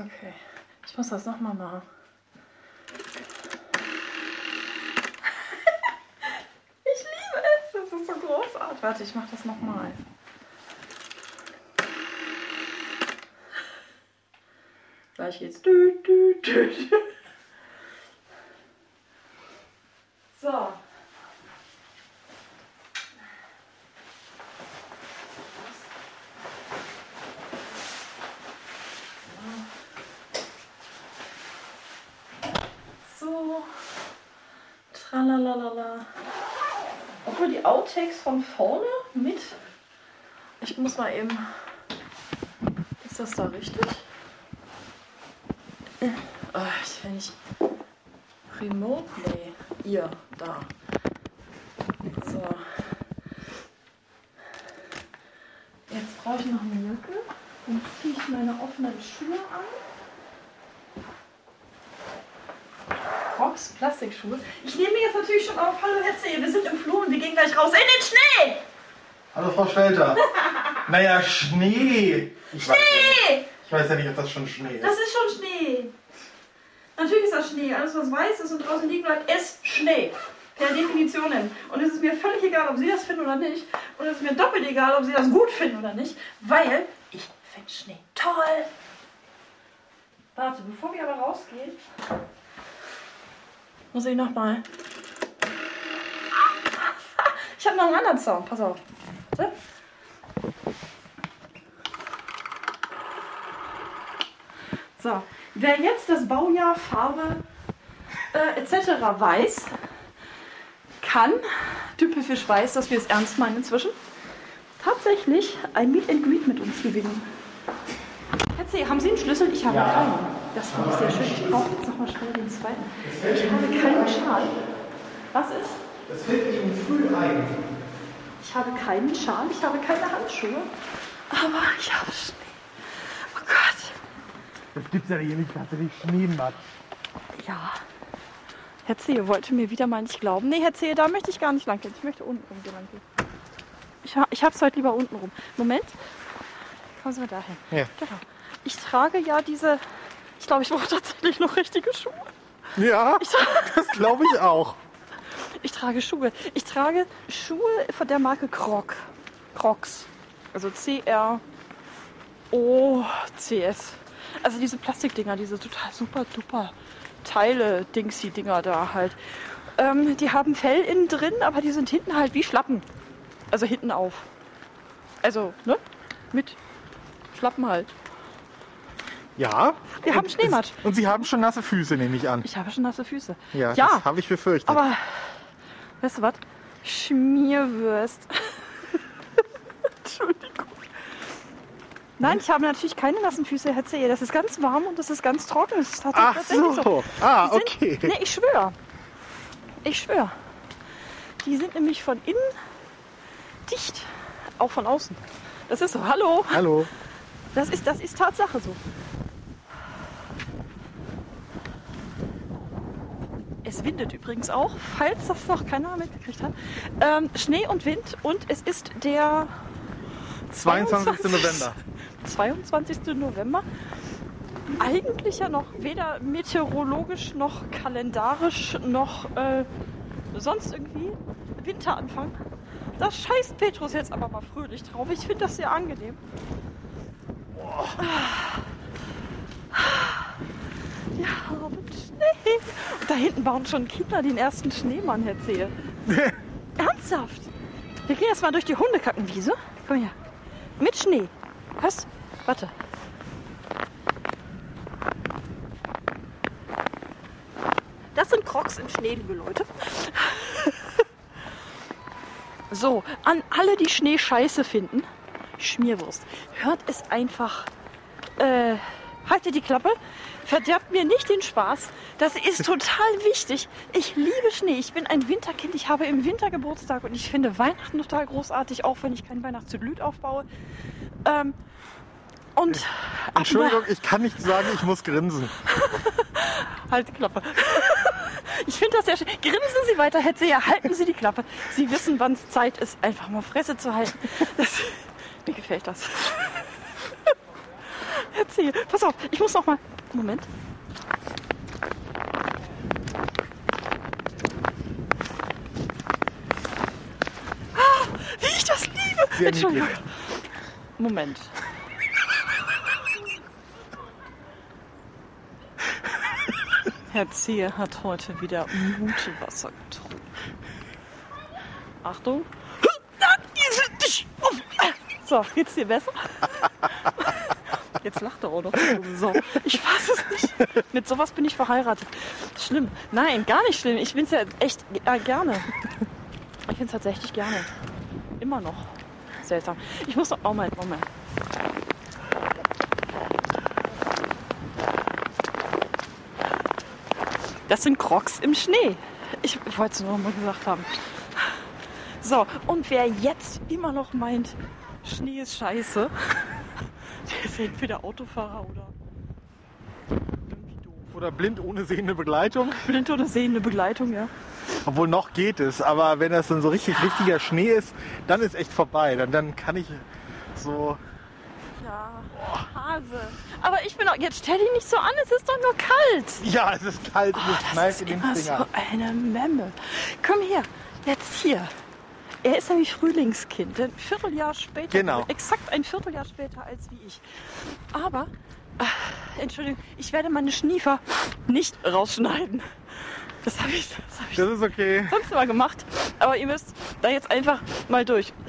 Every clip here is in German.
Okay. Ich muss das nochmal machen. ich liebe es. Das ist so großartig. Warte, ich mach das nochmal. Gleich geht's. So. So. Tralalala. Obwohl die Outtakes von vorne mit. Ich muss mal eben. Ist das da richtig? Oh, ich, wenn ich. Remote Play. Ihr, da. So. Jetzt brauche ich noch eine Jacke. Dann ziehe ich meine offenen Schuhe an. Crocs, Plastikschuhe. Ich nehme jetzt natürlich schon auf. Hallo Hetze, wir sind im Flur und wir gehen gleich raus in den Schnee. Hallo Frau Stelter. naja, Schnee. Ich weiß, ja Schnee! nicht, ich weiß ja nicht, ob das schon Schnee ist. Das ist schon Schnee. Natürlich ist das Schnee. Alles, was weiß ist und draußen liegen bleibt, ist Schnee. Per Definition. Und es ist mir völlig egal, ob Sie das finden oder nicht. Und es ist mir doppelt egal, ob Sie das gut finden oder nicht. Weil ich finde Schnee toll. Warte, bevor wir aber rausgehen, muss ich nochmal. Ich habe noch einen anderen Sound. Pass auf. Warte. So, wer jetzt das Baujahr, Farbe äh, etc. weiß, kann, Düppelfisch weiß, dass wir es ernst meinen inzwischen, tatsächlich ein Meet and Greet mit uns gewinnen. Erzähl, haben Sie einen Schlüssel? Ich habe Ja. keinen. Das finde ich sehr schön. Ich brauche jetzt nochmal schnell den zweiten. Ich habe keinen Schal. Was ist? Das fällt Ihnen früh ein. Ich habe keinen Schal, ich habe keine Handschuhe, aber ich habe Schnee. Oh Gott. Das gibt's ja hier nicht tatsächlich Schneematsch. Ja. Herr Zehe wollte mir wieder mal nicht glauben. Nee, Herr Zehe, da möchte ich gar nicht lang gehen. Ich möchte unten rum lang gehen. Ich, ha ich hab's heute lieber unten rum. Moment. Kommen Sie mal dahin. Ja. Genau. Ich trage ja diese. Ich glaube, ich brauche tatsächlich noch richtige Schuhe. Ja, das glaube ich auch. ich trage Schuhe. Ich trage Schuhe von der Marke Croc. Crocs. Also C-R-O-C-S. Also diese Plastikdinger, diese total super duper Teile, Dingsy-Dinger da halt. Ähm, die haben Fell innen drin, aber die sind hinten halt wie Schlappen. Also hinten auf. Also, ne? Mit Schlappen halt. Ja. Wir haben Schneematsch. Und Sie haben schon nasse Füße, nehme ich an. Ich habe schon nasse Füße. Ja, ja das habe ich befürchtet. aber weißt du was? Schmierwürst. Entschuldigung. Nein, ich habe natürlich keine nassen Füße, Herr Zehe. Das ist ganz warm und das ist ganz trocken. Das ist Ach tatsächlich so. Ah, sind, okay. Nee, ich schwöre. Ich schwöre. Die sind nämlich von innen dicht, auch von außen. Das ist so. Hallo. Hallo. Das ist, das ist Tatsache so. Es windet übrigens auch, falls das noch keiner mitgekriegt hat. Ähm, Schnee und Wind und es ist der 22. November. 22. November. Eigentlich ja noch weder meteorologisch noch kalendarisch noch äh, sonst irgendwie Winteranfang. Da scheißt Petrus jetzt aber mal fröhlich drauf. Ich finde das sehr angenehm. Haben Schnee. Und da hinten bauen schon Kinder den ersten Schneemann, Herr Zehe. Ernsthaft? Wir gehen jetzt mal durch die Hundekackenwiese. Komm her. Mit Schnee. Was? Warte. Das sind Crocs im Schnee, liebe Leute. So, an alle, die Schnee scheiße finden, Schmierwurst, hört es einfach. Äh, haltet die Klappe, verderbt mir nicht den Spaß. Das ist total wichtig. Ich liebe Schnee. Ich bin ein Winterkind. Ich habe im Winter Geburtstag und ich finde Weihnachten total großartig, auch wenn ich kein Weihnachtsgelüt aufbaue. Ähm, und Entschuldigung, ich kann nicht sagen, ich muss grinsen. Halt die Klappe. Ich finde das sehr schön. Grinsen Sie weiter, Hetze, ja, halten Sie die Klappe. Sie wissen, wann es Zeit ist, einfach mal Fresse zu halten. Das, mir gefällt das. Erzähle. Pass auf, ich muss noch mal. Moment. Ah, Wie ich das liebe! Sehr Entschuldigung. niedlich. Moment. Herr Zehe hat heute wieder Mutewasser getrunken. Achtung. So, geht's dir besser? Jetzt lacht er auch noch. So, ich fass es nicht. Mit sowas bin ich verheiratet. Schlimm. Nein, gar nicht schlimm. Ich bin's ja echt äh, gerne. Ich bin's tatsächlich gerne. Immer noch. Seltsam. Ich muss noch. Oh mein, oh mein. Das sind Crocs im Schnee. Ich wollte es nur mal gesagt haben. So, und wer jetzt immer noch meint, Schnee ist scheiße, der ist entweder Autofahrer oder irgendwie doof. Oder blind ohne sehende Begleitung. Blind oder sehende Begleitung, ja. Obwohl noch geht es, aber wenn das dann so richtig richtiger Schnee ist, dann ist echt vorbei. Dann, dann kann ich so. Ja, Hase. Aber ich bin auch, jetzt stell dich nicht so an, es ist doch nur kalt. Ja, es ist kalt und es Oh, knallt das in ist den immer Finger. so eine Memme. Komm her, jetzt hier. Er ist nämlich Frühlingskind, ein Vierteljahr später, Genau. exakt ein Vierteljahr später als wie ich. Aber, äh, Entschuldigung, ich werde meine Schniefer nicht rausschneiden. Das habe ich, das hab ich Das ist okay. sonst immer gemacht. Aber ihr müsst da jetzt einfach mal durch.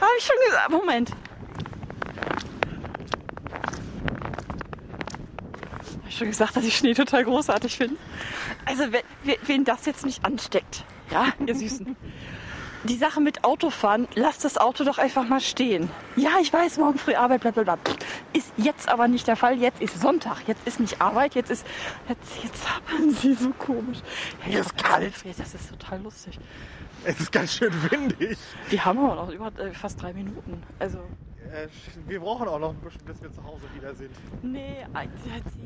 Habe ich schon gesagt. Moment. Habe ich schon gesagt, dass ich Schnee total großartig finde? Also, wen, wen- wen das jetzt nicht ansteckt, ja, ihr Süßen. Die Sache mit Autofahren, lasst das Auto doch einfach mal stehen. Ja, ich weiß, morgen früh Arbeit, bla bla bla. Ist jetzt aber nicht der Fall. Jetzt ist Sonntag. Jetzt ist nicht Arbeit. Jetzt ist. Jetzt, jetzt haben sie so komisch. Hier ist kalt. Das ist total lustig. Es ist ganz schön windig. Wir haben aber noch über äh, fast drei Minuten. Also, Äh, Wir brauchen auch noch ein bisschen, bis wir zu Hause wieder sind. nee,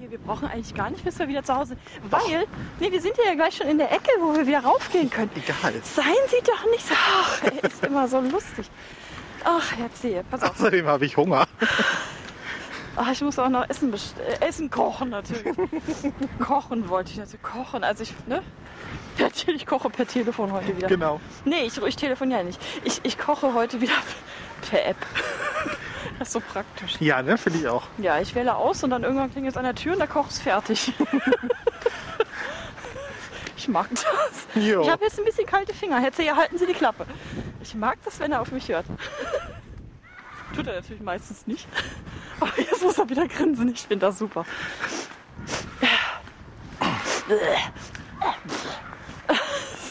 wir brauchen eigentlich gar nicht, bis wir wieder zu Hause sind. Weil, nee, wir sind ja gleich schon in der Ecke, wo wir wieder raufgehen können. Egal. Seien Sie doch nicht so. Ach, er ist immer so lustig. Ach, erzähl, pass auf. Außerdem habe ich Hunger. Ach, ich muss auch noch Essen, äh, Essen kochen natürlich. kochen wollte ich natürlich kochen. Also ich, ne? Natürlich koche per Telefon heute wieder. Genau. Nee, ich, ich telefoniere nicht. Ich, ich koche heute wieder per App. Das ist so praktisch. Ja, ne, finde ich auch. Ja, ich wähle aus und dann irgendwann klingelt es an der Tür und der Koch ist fertig. ich mag das. Jo. Ich habe jetzt ein bisschen kalte Finger. Hätte ja, halten Sie die Klappe. Ich mag das, wenn er auf mich hört. Tut er natürlich meistens nicht. Aber jetzt muss er wieder grinsen. Ich finde das super.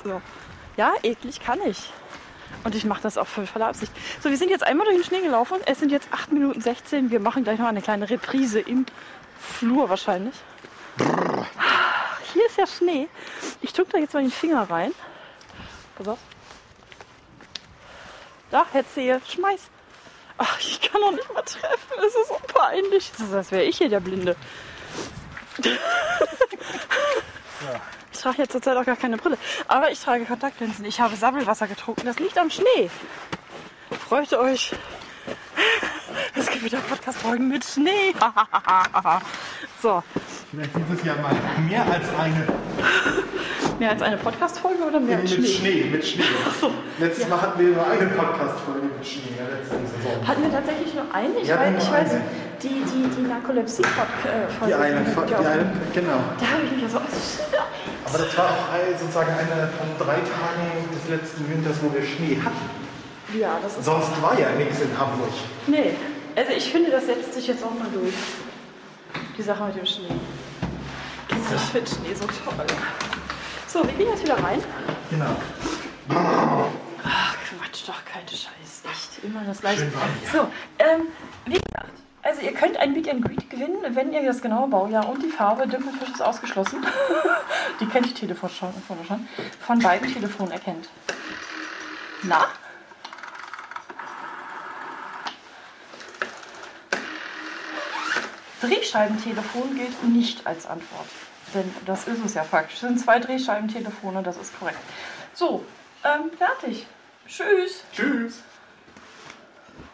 So. Ja, eklig kann ich. Und ich mache das auch voll voller Absicht. So, wir sind jetzt einmal durch den Schnee gelaufen. Es sind jetzt 8 Minuten 16. Wir machen gleich noch eine kleine Reprise im Flur wahrscheinlich. Hier ist ja Schnee. Ich tue da jetzt mal den Finger rein. Pass auf. Da, Herzehe, schmeiß. Ach, ich kann noch nicht mal treffen. Es ist so peinlich. Das ist, als wäre ich hier der Blinde. Ich trage jetzt zurzeit auch gar keine Brille. Aber ich trage Kontaktlinsen. Ich habe Sammelwasser getrunken. Das liegt am Schnee. Freut euch. Es gibt wieder Podcast-Folgen mit Schnee. so, Vielleicht dieses Jahr mal mehr als eine. Mehr als eine Podcast-Folge oder mehr als mit Schnee? Schnee, mit Schnee. Letztes Mal hatten wir nur eine Podcast-Folge mit Schnee der letzten. Hatten wir tatsächlich nur eine? Ich, Ja, weiß, ich weiß, eine. die, die, die Narkolepsie-Folge. Die eine, die eine, genau. Da habe ich mich ja so. Aber das war auch sozusagen eine von drei Tagen des letzten Winters, wo wir Schnee hatten. Ja, das ist. Sonst war ja nichts in Hamburg. Nee, also ich finde, das setzt sich jetzt auch mal durch. Die Sache mit dem Schnee. Ich finde Schnee so toll. So, wir gehen jetzt wieder rein. Genau. Ach, Quatsch, doch, keine Scheiß, echt. Immer das gleiche. So, ähm, wie gesagt, also ihr könnt ein Meet and Greet gewinnen, wenn ihr das genaue Baujahr und die Farbe, Dünkelfisch ist ausgeschlossen, die kennt die Telefon schon, schon, von beiden Telefonen erkennt. Na? Drehscheibentelefon gilt nicht als Antwort. Denn das ist es ja faktisch. Es sind zwei Drehscheibentelefone, das ist korrekt. So, ähm, fertig. Tschüss. Tschüss.